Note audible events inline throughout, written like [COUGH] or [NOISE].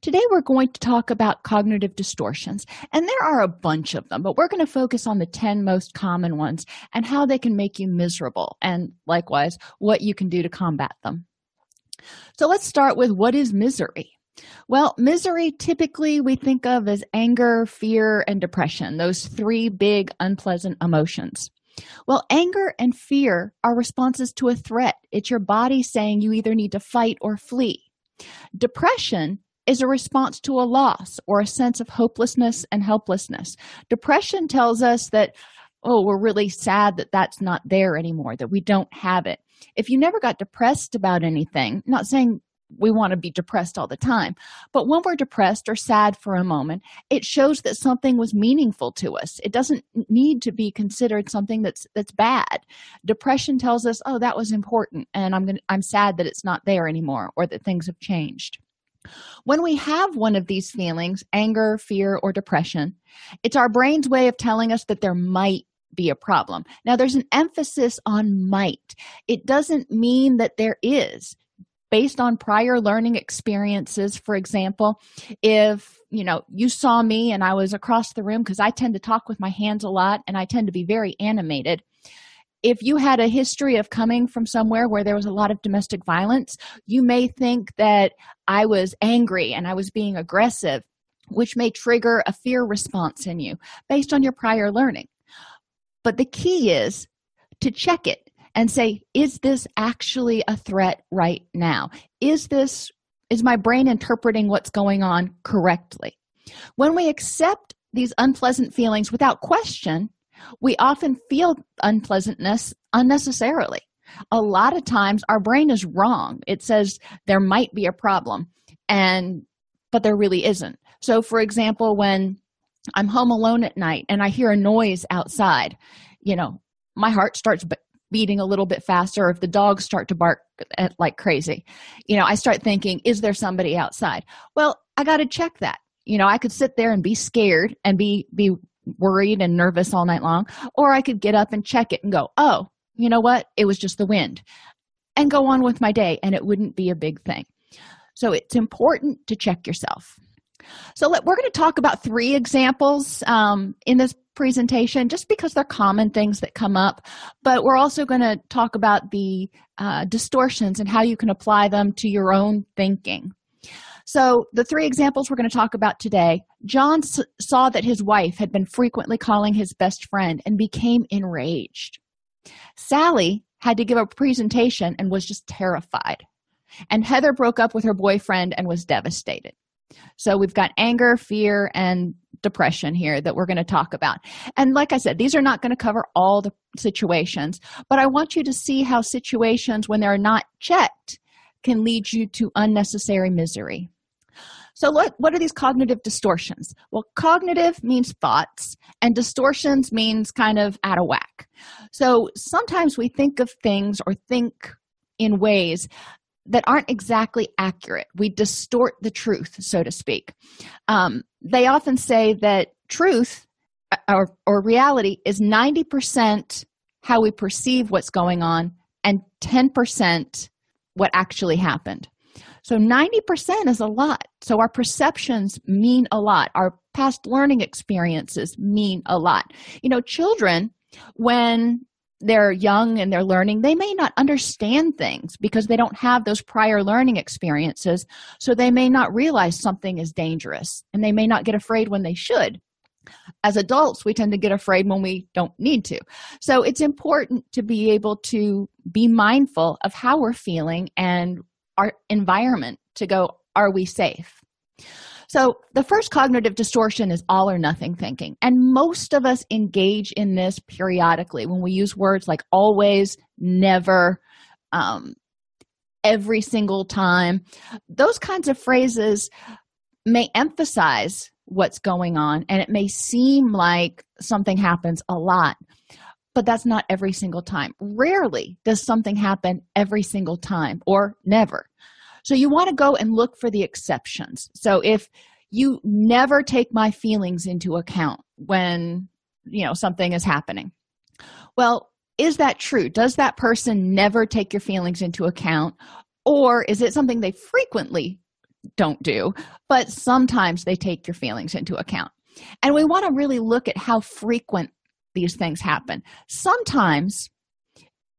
Today, we're going to talk about cognitive distortions, and there are a bunch of them, but we're going to focus on the 10 most common ones and how they can make you miserable, and likewise, what you can do to combat them. So, let's start with what is misery? Well, misery typically we think of as anger, fear, and depression, those three big unpleasant emotions. Well, anger and fear are responses to a threat. It's your body saying you either need to fight or flee. Depression is a response to a loss or a sense of hopelessness and helplessness. Depression tells us that, oh, we're really sad that that's not there anymore, that we don't have it. If you never got depressed about anything, not saying we want to be depressed all the time, but when we're depressed or sad for a moment, it shows that something was meaningful to us. It doesn't need to be considered something that's that's bad. Depression tells us, "Oh, that was important and I'm going to I'm sad that it's not there anymore or that things have changed." When we have one of these feelings, anger, fear, or depression, it's our brain's way of telling us that there might be a problem. Now, there's an emphasis on might. It doesn't mean that there is. Based on prior learning experiences, for example, if you know you saw me and I was across the room because I tend to talk with my hands a lot and I tend to be very animated if you had a history of coming from somewhere where there was a lot of domestic violence, you may think that I was angry and I was being aggressive, which may trigger a fear response in you based on your prior learning. But the key is to check it and say, is this actually a threat right now? Is this, is my brain interpreting what's going on correctly? When we accept these unpleasant feelings without question, we often feel unpleasantness unnecessarily. A lot of times our brain is wrong. It says there might be a problem and but there really isn't. So for example, when I'm home alone at night and I hear a noise outside, you know, my heart starts beating a little bit faster if the dogs start to bark like crazy. You know, I start thinking, is there somebody outside? Well, I got to check that. You know, I could sit there and be scared and be be worried and nervous all night long or i could get up and check it and go oh you know what? It was just the wind and go on with my day and it wouldn't be a big thing. So it's important to check yourself. So let, we're going to talk about three examples um, in this presentation just because they're common things that come up but we're also going to talk about the uh, distortions and how you can apply them to your own thinking so, the three examples we're going to talk about today John s- saw that his wife had been frequently calling his best friend and became enraged. Sally had to give a presentation and was just terrified. And Heather broke up with her boyfriend and was devastated. So, we've got anger, fear, and depression here that we're going to talk about. And like I said, these are not going to cover all the situations, but I want you to see how situations, when they're not checked, can lead you to unnecessary misery. So, what, what are these cognitive distortions? Well, cognitive means thoughts, and distortions means kind of out of whack. So, sometimes we think of things or think in ways that aren't exactly accurate. We distort the truth, so to speak. Um, they often say that truth uh, or, or reality is 90% how we perceive what's going on and 10% what actually happened. So 90% is a lot. So our perceptions mean a lot. Our past learning experiences mean a lot. You know, children, when they're young and they're learning, they may not understand things because they don't have those prior learning experiences. So they may not realize something is dangerous and they may not get afraid when they should. As adults, we tend to get afraid when we don't need to. So it's important to be able to be mindful of how we're feeling and our environment to go, are we safe? So, the first cognitive distortion is all or nothing thinking. And most of us engage in this periodically when we use words like always, never, um, every single time. Those kinds of phrases may emphasize what's going on and it may seem like something happens a lot but that's not every single time. Rarely does something happen every single time or never. So you want to go and look for the exceptions. So if you never take my feelings into account when you know something is happening. Well is that true? Does that person never take your feelings into account? Or is it something they frequently don't do but sometimes they take your feelings into account? And we want to really look at how frequent these things happen. Sometimes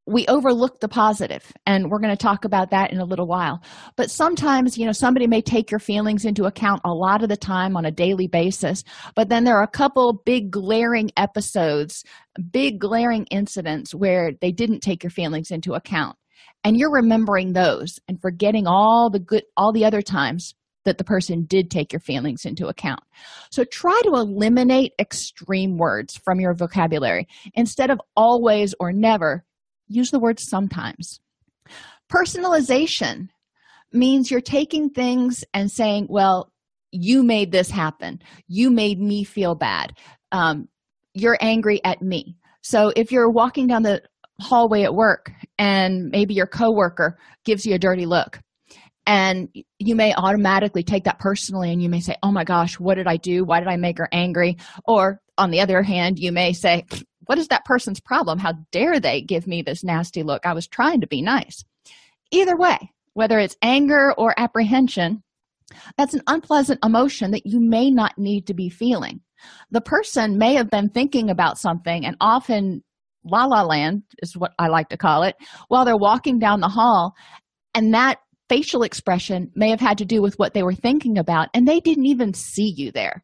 we overlook the positive and we're going to talk about that in a little while. But sometimes you know somebody may take your feelings into account a lot of the time on a daily basis but then there are a couple big glaring episodes big glaring incidents where they didn't take your feelings into account. And you're remembering those and forgetting all the good all the other times that the person did take your feelings into account. So try to eliminate extreme words from your vocabulary. Instead of always or never use the word sometimes. Personalization means you're taking things and saying well you made this happen. You made me feel bad. Um, you're angry at me. So if you're walking down the hallway at work and maybe your coworker gives you a dirty look and you may automatically take that personally and you may say oh my gosh what did i do? Why did i make her angry? Or on the other hand you may say what is that person's problem? How dare they give me this nasty look? I was trying to be nice. Either way whether it's anger or apprehension that's an unpleasant emotion that you may not need to be feeling. The person may have been thinking about something and often la la land is what i like to call it while they're walking down the hall and that facial expression may have had to do with what they were thinking about and they didn't even see you there.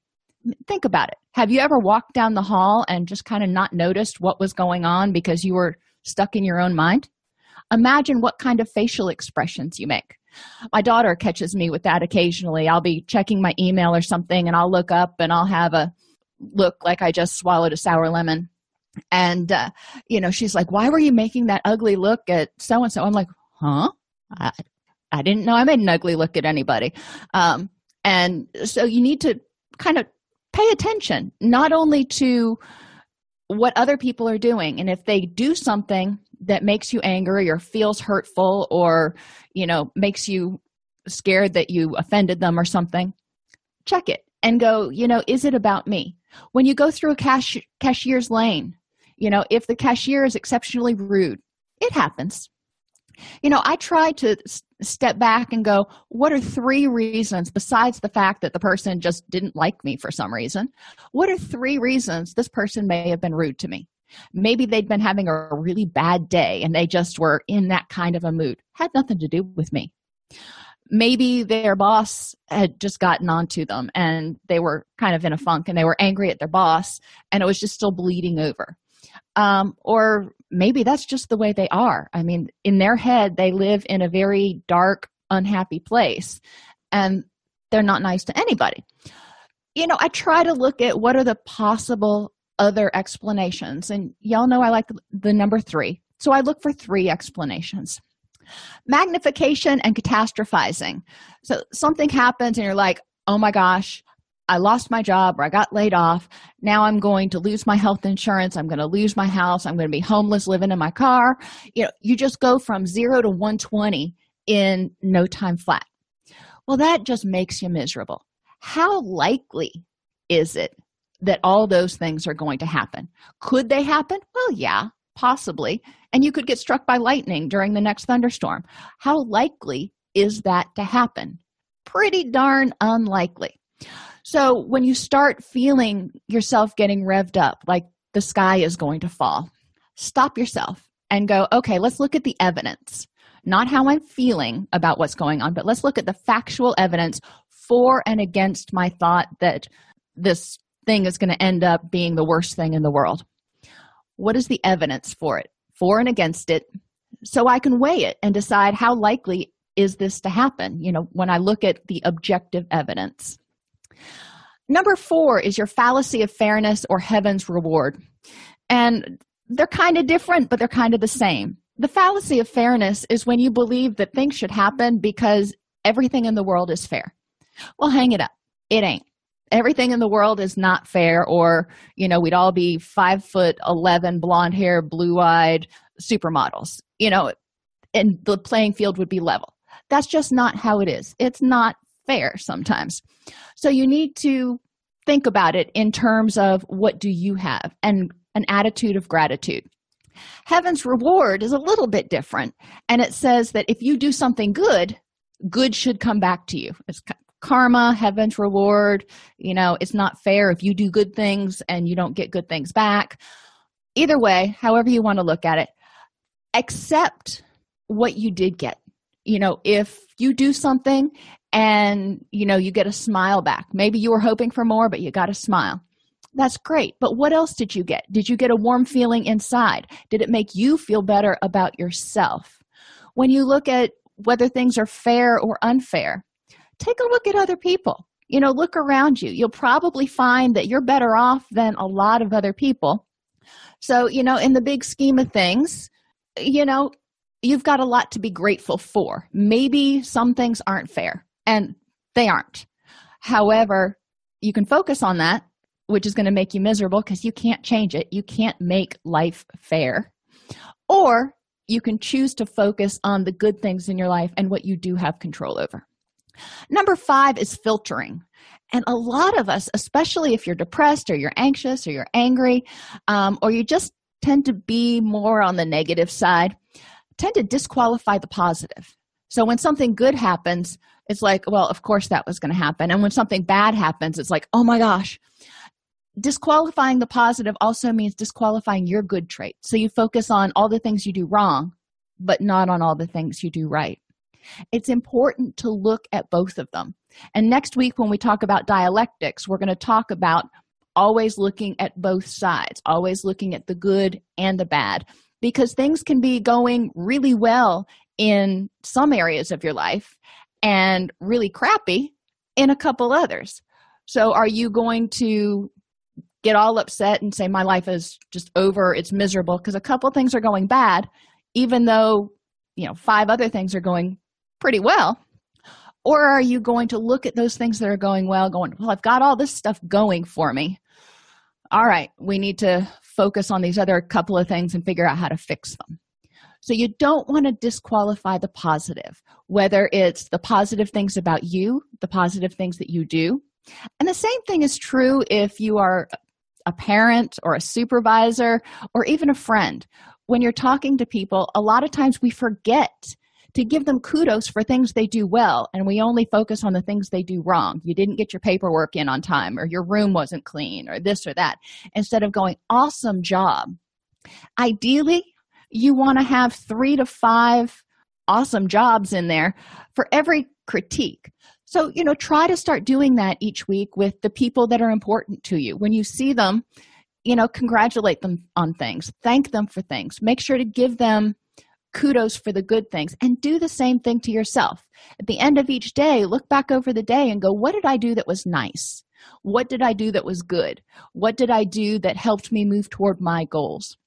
Think about it. Have you ever walked down the hall and just kind of not noticed what was going on because you were stuck in your own mind? Imagine what kind of facial expressions you make. My daughter catches me with that occasionally. I'll be checking my email or something and i'll look up and i'll have a look like i just swallowed a sour lemon. And uh, you know she's like why were you making that ugly look at so and so? I'm like huh? I, I didn't know. I made an ugly look at anybody. Um, and so you need to kind of pay attention not only to what other people are doing. And if they do something that makes you angry or feels hurtful or you know makes you scared that you offended them or something check it and go you know is it about me? When you go through a cash cashier's lane you know if the cashier is exceptionally rude it happens you know i try to step back and go what are three reasons besides the fact that the person just didn't like me for some reason what are three reasons this person may have been rude to me? Maybe they'd been having a really bad day and they just were in that kind of a mood. Had nothing to do with me. Maybe their boss had just gotten onto them and they were kind of in a funk and they were angry at their boss and it was just still bleeding over. Um, or maybe that's just the way they are. I mean in their head they live in a very dark unhappy place and they're not nice to anybody. You know i try to look at what are the possible other explanations and y'all know i like the number three so i look for three explanations. Magnification and catastrophizing. So something happens and you're like oh my gosh I lost my job or I got laid off. Now I'm going to lose my health insurance. I'm going to lose my house. I'm going to be homeless living in my car. You know, you just go from 0 to 120 in no time flat. Well, that just makes you miserable. How likely is it that all those things are going to happen? Could they happen? Well, yeah, possibly. And you could get struck by lightning during the next thunderstorm. How likely is that to happen? Pretty darn unlikely. So when you start feeling yourself getting revved up, like the sky is going to fall, stop yourself and go, okay, let's look at the evidence. Not how I'm feeling about what's going on, but let's look at the factual evidence for and against my thought that this thing is going to end up being the worst thing in the world. What is the evidence for it, for and against it, so I can weigh it and decide how likely is this to happen, you know, when I look at the objective evidence. Number four is your fallacy of fairness or heaven's reward. And they're kind of different, but they're kind of the same. The fallacy of fairness is when you believe that things should happen because everything in the world is fair. Well, hang it up. it ain't everything in the world is not fair or you know we'd all be five foot 11 blonde hair blue eyed supermodels you know and the playing field would be level that's just not how it is it's not fair sometimes. So you need to think about it in terms of what do you have and an attitude of gratitude. Heaven's reward is a little bit different and it says that if you do something good good should come back to you. It's karma heaven's reward you know it's not fair if you do good things and you don't get good things back. Either way however you want to look at it accept what you did get you know if you do something and you know you get a smile back. Maybe you were hoping for more but you got a smile. That's great. But what else did you get? Did you get a warm feeling inside? Did it make you feel better about yourself? When you look at whether things are fair or unfair take a look at other people. You know look around you. You'll probably find that you're better off than a lot of other people. So you know in the big scheme of things you know you've got a lot to be grateful for. Maybe some things aren't fair and they aren't. However you can focus on that which is going to make you miserable because you can't change it. You can't make life fair. Or you can choose to focus on the good things in your life and what you do have control over. Number five is filtering. And a lot of us especially if you're depressed or you're anxious or you're angry um, or you just tend to be more on the negative side tend to disqualify the positive. So when something good happens it's like well of course that was going to happen. And when something bad happens it's like oh my gosh. Disqualifying the positive also means disqualifying your good trait so you focus on all the things you do wrong but not on all the things you do right. It's important to look at both of them. And next week when we talk about dialectics we're going to talk about always looking at both sides always looking at the good and the bad because things can be going really well in some areas of your life and really crappy in a couple others. So are you going to get all upset and say my life is just over it's miserable because a couple things are going bad even though you know five other things are going pretty well? Or are you going to look at those things that are going well going well i've got all this stuff going for me. All right we need to focus on these other couple of things and figure out how to fix them. So you don't want to disqualify the positive whether it's the positive things about you the positive things that you do. And the same thing is true if you are a parent or a supervisor or even a friend. When you're talking to people a lot of times we forget to give them kudos for things they do well and we only focus on the things they do wrong. You didn't get your paperwork in on time or your room wasn't clean or this or that. Instead of going awesome job. Ideally you want to have three to five awesome jobs in there for every critique. So you know try to start doing that each week with the people that are important to you. When you see them you know congratulate them on things. Thank them for things. Make sure to give them kudos for the good things and do the same thing to yourself. At the end of each day look back over the day and go what did i do that was nice? What did i do that was good? What did i do that helped me move toward my goals?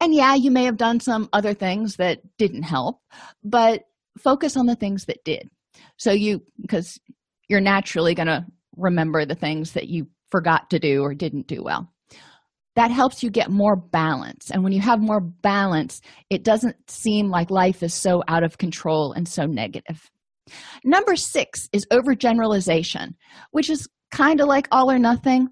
And yeah you may have done some other things that didn't help but focus on the things that did. So you because you're naturally going to remember the things that you forgot to do or didn't do well that helps you get more balance. And when you have more balance it doesn't seem like life is so out of control and so negative. Number six is overgeneralization which is kind of like all or nothing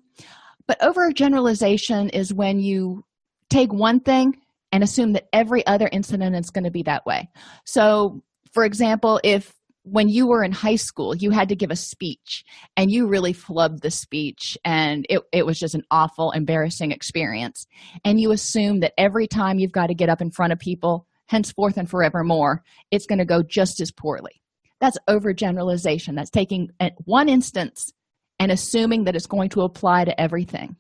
but overgeneralization is when you take one thing and assume that every other incident is going to be that way. So for example if when you were in high school you had to give a speech and you really flubbed the speech and it, it was just an awful embarrassing experience. And you assume that every time you've got to get up in front of people henceforth and forevermore it's going to go just as poorly. That's overgeneralization. That's taking uh, one instance and assuming that it's going to apply to everything.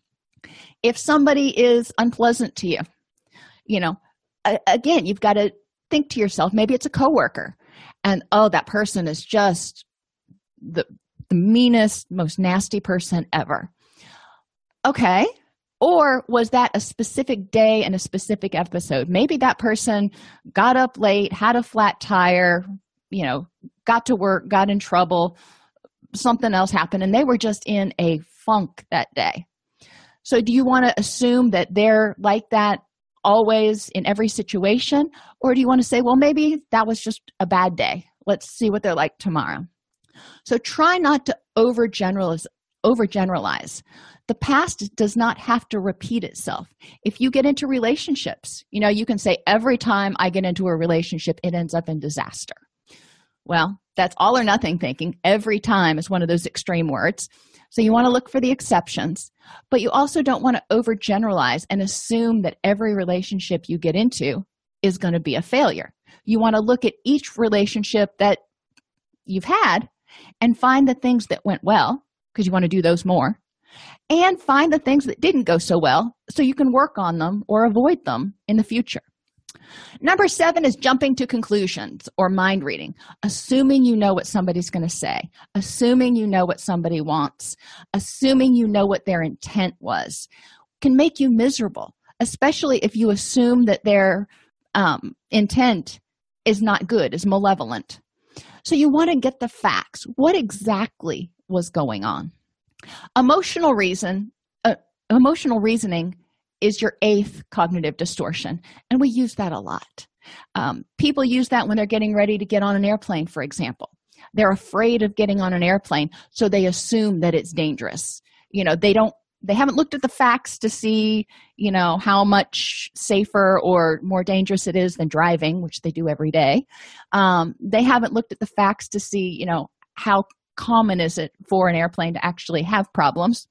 If somebody is unpleasant to you you know again you've got to think to yourself maybe it's a coworker and oh that person is just the, the meanest most nasty person ever. Okay. Or was that a specific day and a specific episode? Maybe that person got up late had a flat tire you know got to work got in trouble. Something else happened and they were just in a funk that day. So do you want to assume that they're like that always in every situation? Or do you want to say well maybe that was just a bad day. Let's see what they're like tomorrow. So try not to overgeneralize overgeneralize. The past does not have to repeat itself. If you get into relationships you know you can say every time i get into a relationship it ends up in disaster. Well that's all or nothing thinking. Every time is one of those extreme words so you want to look for the exceptions but you also don't want to overgeneralize and assume that every relationship you get into is going to be a failure. You want to look at each relationship that you've had and find the things that went well because you want to do those more and find the things that didn't go so well so you can work on them or avoid them in the future Number seven is jumping to conclusions or mind reading, assuming you know what somebody's going to say, assuming you know what somebody wants, assuming you know what their intent was, can make you miserable, especially if you assume that their um, intent is not good, is malevolent. So you want to get the facts. What exactly was going on? Emotional reason, uh, emotional reasoning is your eighth cognitive distortion. And we use that a lot. Um, people use that when they're getting ready to get on an airplane for example. They're afraid of getting on an airplane so they assume that it's dangerous. You know they don't they haven't looked at the facts to see you know how much safer or more dangerous it is than driving which they do every day. Um, they haven't looked at the facts to see you know how common is it for an airplane to actually have problems.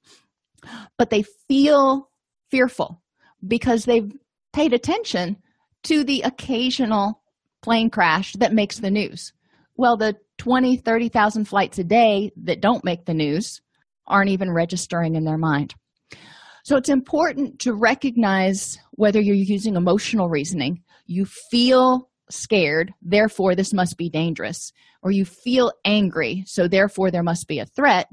But they feel fearful because they've paid attention to the occasional plane crash that makes the news. Well, the 20, 30,000 flights a day that don't make the news aren't even registering in their mind. So it's important to recognize whether you're using emotional reasoning. You feel scared, therefore, this must be dangerous, or you feel angry, so therefore, there must be a threat,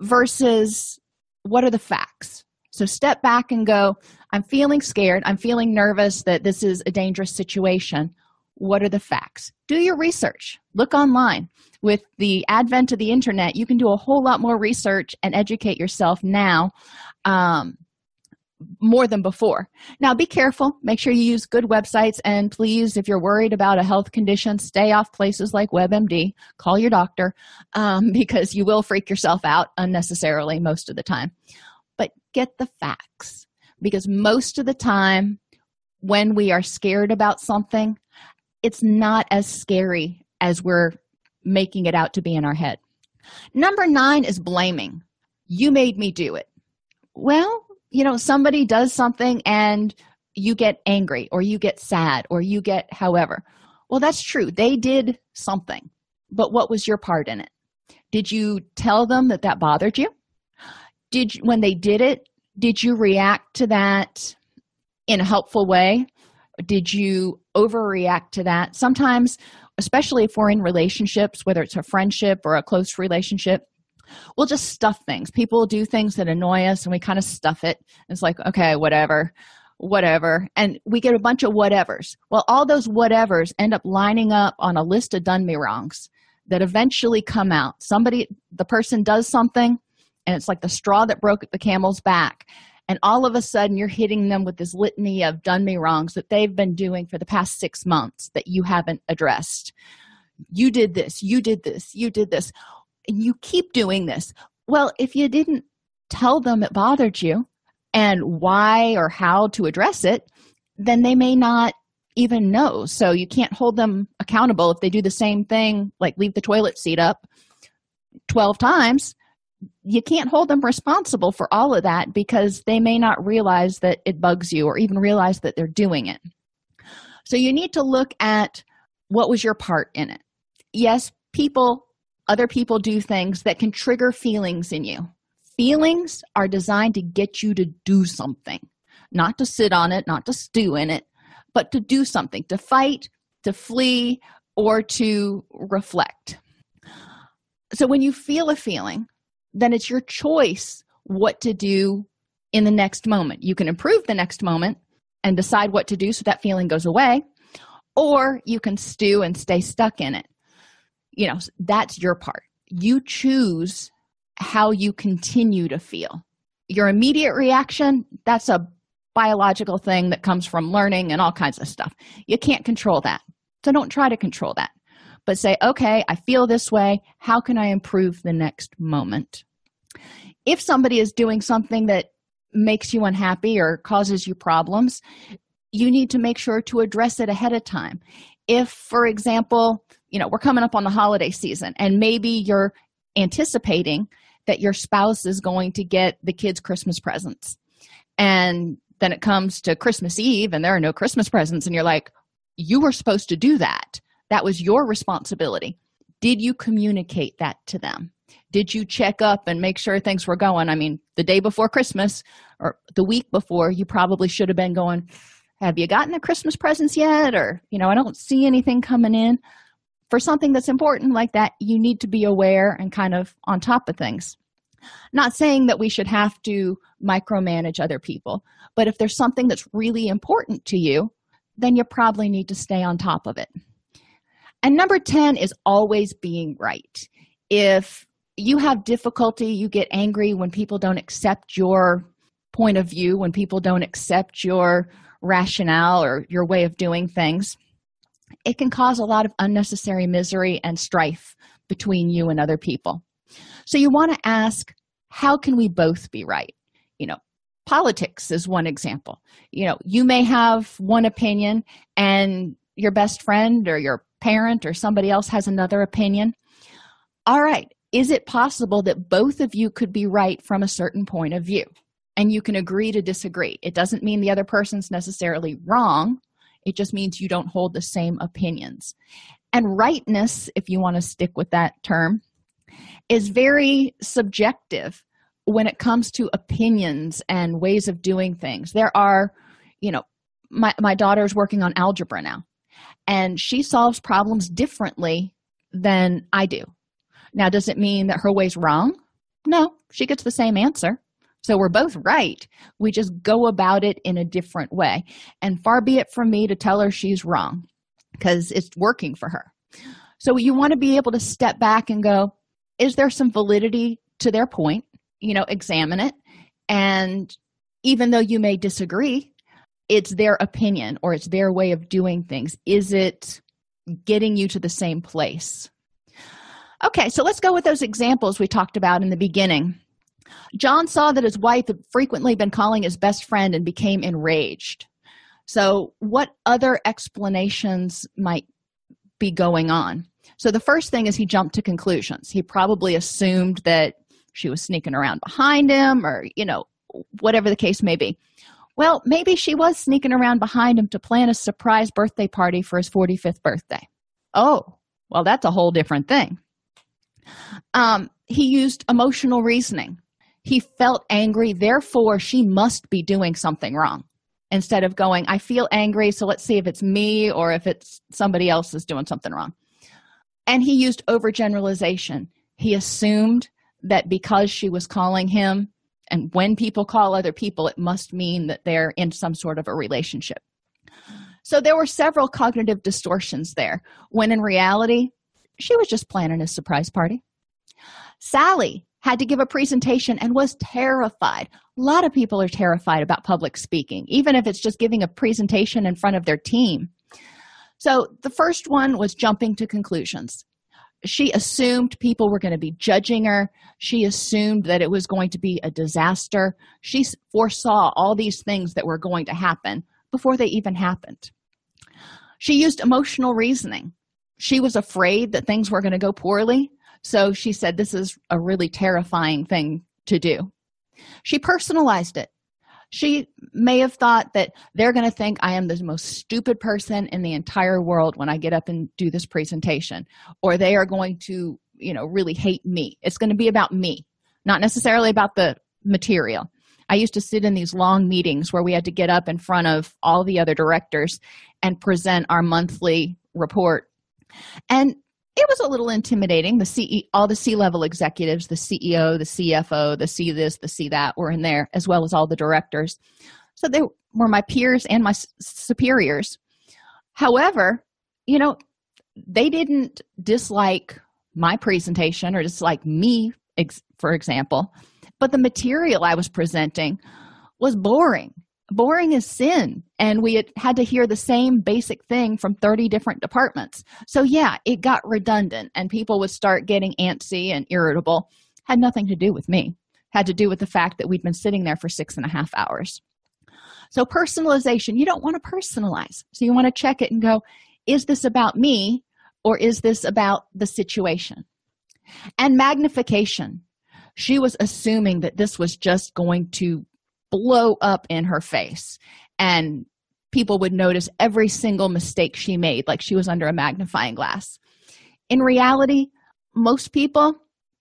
versus what are the facts? So step back and go, I'm feeling scared. I'm feeling nervous that this is a dangerous situation. What are the facts? Do your research. Look online. With the advent of the internet, you can do a whole lot more research and educate yourself now um, more than before. Now, be careful. Make sure you use good websites. And please, if you're worried about a health condition, stay off places like WebMD. Call your doctor um, [LAUGHS] because you will freak yourself out unnecessarily most of the time but get the facts because most of the time when we are scared about something it's not as scary as we're making it out to be in our head. Number nine is blaming. You made me do it. Well you know somebody does something and you get angry or you get sad or you get however. Well that's true. They did something but what was your part in it? Did you tell them that that bothered you? Did you, when they did it did you react to that in a helpful way? Did you overreact to that? Sometimes especially if we're in relationships whether it's a friendship or a close relationship we'll just stuff things. People do things that annoy us and we kind of stuff it. It's like okay whatever whatever. And we get a bunch of whatevers. Well all those whatevers end up lining up on a list of done me wrongs that eventually come out. Somebody the person does something and it's like the straw that broke the camel's back. And all of a sudden you're hitting them with this litany of done me wrongs that they've been doing for the past six months that you haven't addressed. You did this you did this you did this and you keep doing this. Well if you didn't tell them it bothered you and why or how to address it then they may not even know. So you can't hold them accountable if they do the same thing like leave the toilet seat up 12 times you can't hold them responsible for all of that because they may not realize that it bugs you or even realize that they're doing it. So you need to look at what was your part in it. Yes, people, other people do things that can trigger feelings in you. Feelings are designed to get you to do something, not to sit on it, not to stew in it, but to do something, to fight, to flee, or to reflect. So when you feel a feeling, then it's your choice what to do in the next moment. You can improve the next moment and decide what to do so that feeling goes away, or you can stew and stay stuck in it. You know, that's your part. you choose how you continue to feel. Your immediate reaction, that's a biological thing that comes from learning and all kinds of stuff. You can't control that. So don't try to control that. But say, okay, I feel this way. How can I improve the next moment? If somebody is doing something that makes you unhappy or causes you problems, you need to make sure to address it ahead of time. If, for example, you know, we're coming up on the holiday season and maybe you're anticipating that your spouse is going to get the kids Christmas presents. And then it comes to Christmas Eve and there are no Christmas presents, and you're like, you were supposed to do that. That was your responsibility. Did you communicate that to them? Did you check up and make sure things were going? I mean, the day before Christmas or the week before, you probably should have been going, Have you gotten the Christmas presents yet? Or, you know, I don't see anything coming in. For something that's important like that, you need to be aware and kind of on top of things. Not saying that we should have to micromanage other people, but if there's something that's really important to you, then you probably need to stay on top of it. And number 10 is always being right. If you have difficulty, you get angry when people don't accept your point of view, when people don't accept your rationale or your way of doing things, it can cause a lot of unnecessary misery and strife between you and other people. So you want to ask, how can we both be right? You know, politics is one example. You know, you may have one opinion and your best friend or your parent or somebody else has another opinion. All right, is it possible that both of you could be right from a certain point of view? And you can agree to disagree. It doesn't mean the other person's necessarily wrong, it just means you don't hold the same opinions. And rightness, if you want to stick with that term, is very subjective when it comes to opinions and ways of doing things. There are, you know, my, my daughter's working on algebra now, and she solves problems differently than I do. Now, does it mean that her way's wrong? No, she gets the same answer. So we're both right. We just go about it in a different way. And far be it from me to tell her she's wrong because it's working for her. So you want to be able to step back and go, is there some validity to their point you know examine it and even though you may disagree it's their opinion or it's their way of doing things is it getting you to the same place okay so let's go with those examples we talked about in the beginning john saw that his wife had frequently been calling his best friend and became enraged so what other explanations might be going on so the first thing is he jumped to conclusions. He probably assumed that she was sneaking around behind him or, you know, whatever the case may be. Well, maybe she was sneaking around behind him to plan a surprise birthday party for his 45th birthday. Oh, well, that's a whole different thing. Um, he used emotional reasoning. He felt angry, therefore, she must be doing something wrong. Instead of going, I feel angry, so let's see if it's me or if it's somebody else is doing something wrong and he used overgeneralization he assumed that because she was calling him and when people call other people it must mean that they're in some sort of a relationship so there were several cognitive distortions there when in reality she was just planning a surprise party sally had to give a presentation and was terrified a lot of people are terrified about public speaking even if it's just giving a presentation in front of their team so the first one was jumping to conclusions. She assumed people were going to be judging her. She assumed that it was going to be a disaster. She foresaw all these things that were going to happen before they even happened. She used emotional reasoning. She was afraid that things were going to go poorly. So she said, This is a really terrifying thing to do. She personalized it she may have thought that they're going to think I am the most stupid person in the entire world when I get up and do this presentation, or they are going to, you know, really hate me. It's going to be about me, not necessarily about the material. I used to sit in these long meetings where we had to get up in front of all the other directors and present our monthly report. And it was a little intimidating. The ce all the c-level executives the ceo the cfo the c this the c that were in there as well as all the directors. So they were my peers and my superiors. However you know they didn't dislike my presentation or dislike me for example. But the material i was presenting was boring boring is sin. And we had, had to hear the same basic thing from 30 different departments. So yeah it got redundant and people would start getting antsy and irritable. Had nothing to do with me. Had to do with the fact that we'd been sitting there for six and a half hours. So personalization you don't want to personalize. So you want to check it and go is this about me or is this about the situation? And magnification. She was assuming that this was just going to blow up in her face. And people would notice every single mistake she made like she was under a magnifying glass. In reality most people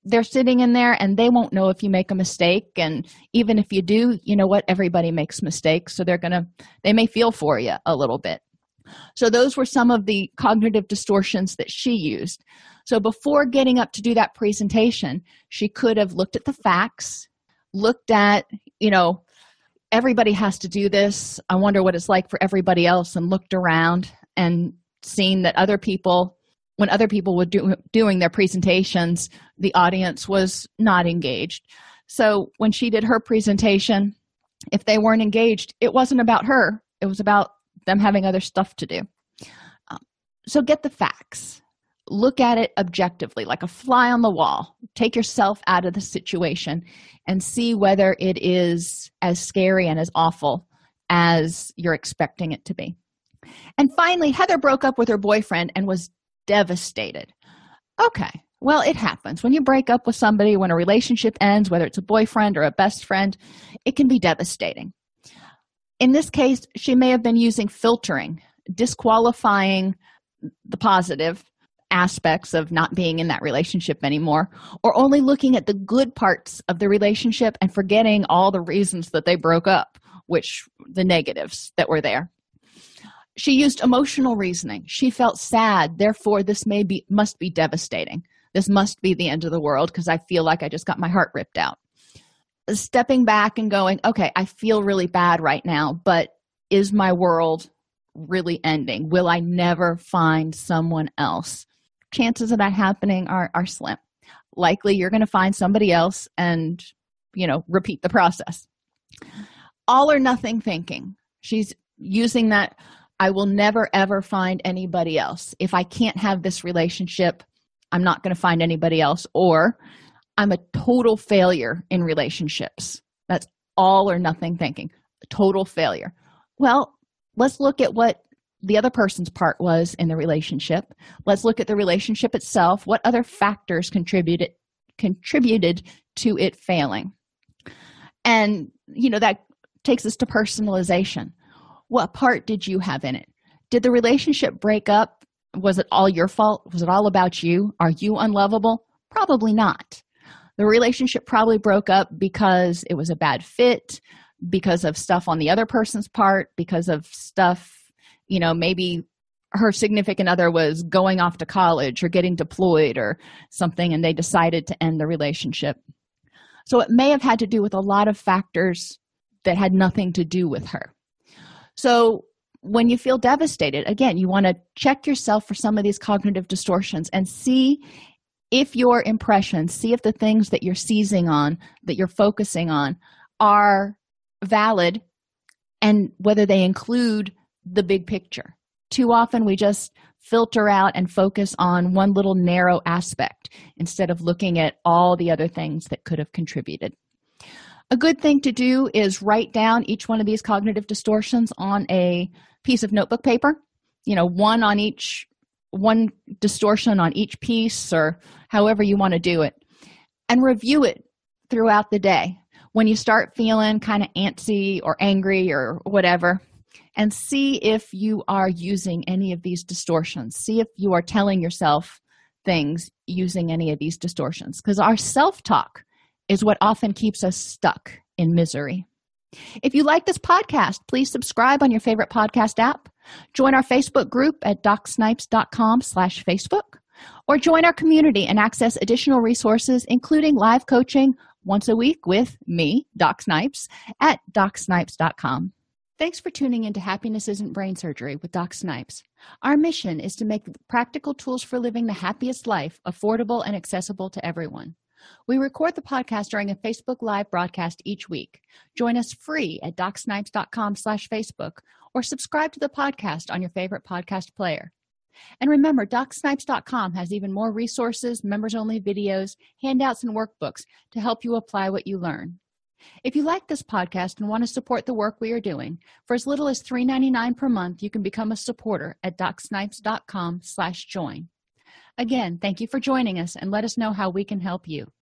they're sitting in there and they won't know if you make a mistake. And even if you do you know what? Everybody makes mistakes. So they're gonna they may feel for you a little bit. So those were some of the cognitive distortions that she used. So before getting up to do that presentation she could have looked at the facts looked at you know everybody has to do this. I wonder what it's like for everybody else and looked around and seen that other people when other people were do, doing their presentations the audience was not engaged. So when she did her presentation if they weren't engaged it wasn't about her. It was about them having other stuff to do. Um, so get the facts look at it objectively like a fly on the wall. Take yourself out of the situation and see whether it is as scary and as awful as you're expecting it to be. And finally heather broke up with her boyfriend and was devastated. Okay well it happens. When you break up with somebody when a relationship ends whether it's a boyfriend or a best friend it can be devastating. In this case she may have been using filtering disqualifying the positive aspects of not being in that relationship anymore or only looking at the good parts of the relationship and forgetting all the reasons that they broke up which the negatives that were there. She used emotional reasoning. She felt sad. Therefore this may be must be devastating. This must be the end of the world because i feel like i just got my heart ripped out. Stepping back and going okay i feel really bad right now but is my world really ending? Will i never find someone else chances of that happening are are slim. Likely you're going to find somebody else and you know repeat the process. All or nothing thinking. She's using that i will never ever find anybody else. If i can't have this relationship i'm not going to find anybody else or i'm a total failure in relationships. That's all or nothing thinking. Total failure. Well let's look at what the other person's part was in the relationship. Let's look at the relationship itself. What other factors contributed contributed to it failing? And you know that takes us to personalization. What part did you have in it? Did the relationship break up? Was it all your fault? Was it all about you? Are you unlovable? Probably not. The relationship probably broke up because it was a bad fit because of stuff on the other person's part because of stuff you know maybe her significant other was going off to college or getting deployed or something and they decided to end the relationship. So it may have had to do with a lot of factors that had nothing to do with her. So when you feel devastated again you want to check yourself for some of these cognitive distortions and see if your impressions see if the things that you're seizing on that you're focusing on are valid and whether they include the big picture. Too often we just filter out and focus on one little narrow aspect instead of looking at all the other things that could have contributed. A good thing to do is write down each one of these cognitive distortions on a piece of notebook paper you know one on each one distortion on each piece or however you want to do it and review it throughout the day. When you start feeling kind of antsy or angry or whatever and see if you are using any of these distortions. See if you are telling yourself things using any of these distortions because our self talk is what often keeps us stuck in misery. If you like this podcast, please subscribe on your favorite podcast app. Join our Facebook group at docsnipes.com slash Facebook or join our community and access additional resources, including live coaching once a week with me, Doc Snipes, at docsnipes.com. Thanks for tuning into Happiness Isn't Brain Surgery with Doc Snipes. Our mission is to make practical tools for living the happiest life affordable and accessible to everyone. We record the podcast during a Facebook Live broadcast each week. Join us free at docsnipes.com slash Facebook or subscribe to the podcast on your favorite podcast player. And remember, DocSnipes.com has even more resources, members-only videos, handouts, and workbooks to help you apply what you learn. If you like this podcast and want to support the work we are doing, for as little as $3.99 per month, you can become a supporter at docsnipes.com slash join. Again, thank you for joining us and let us know how we can help you.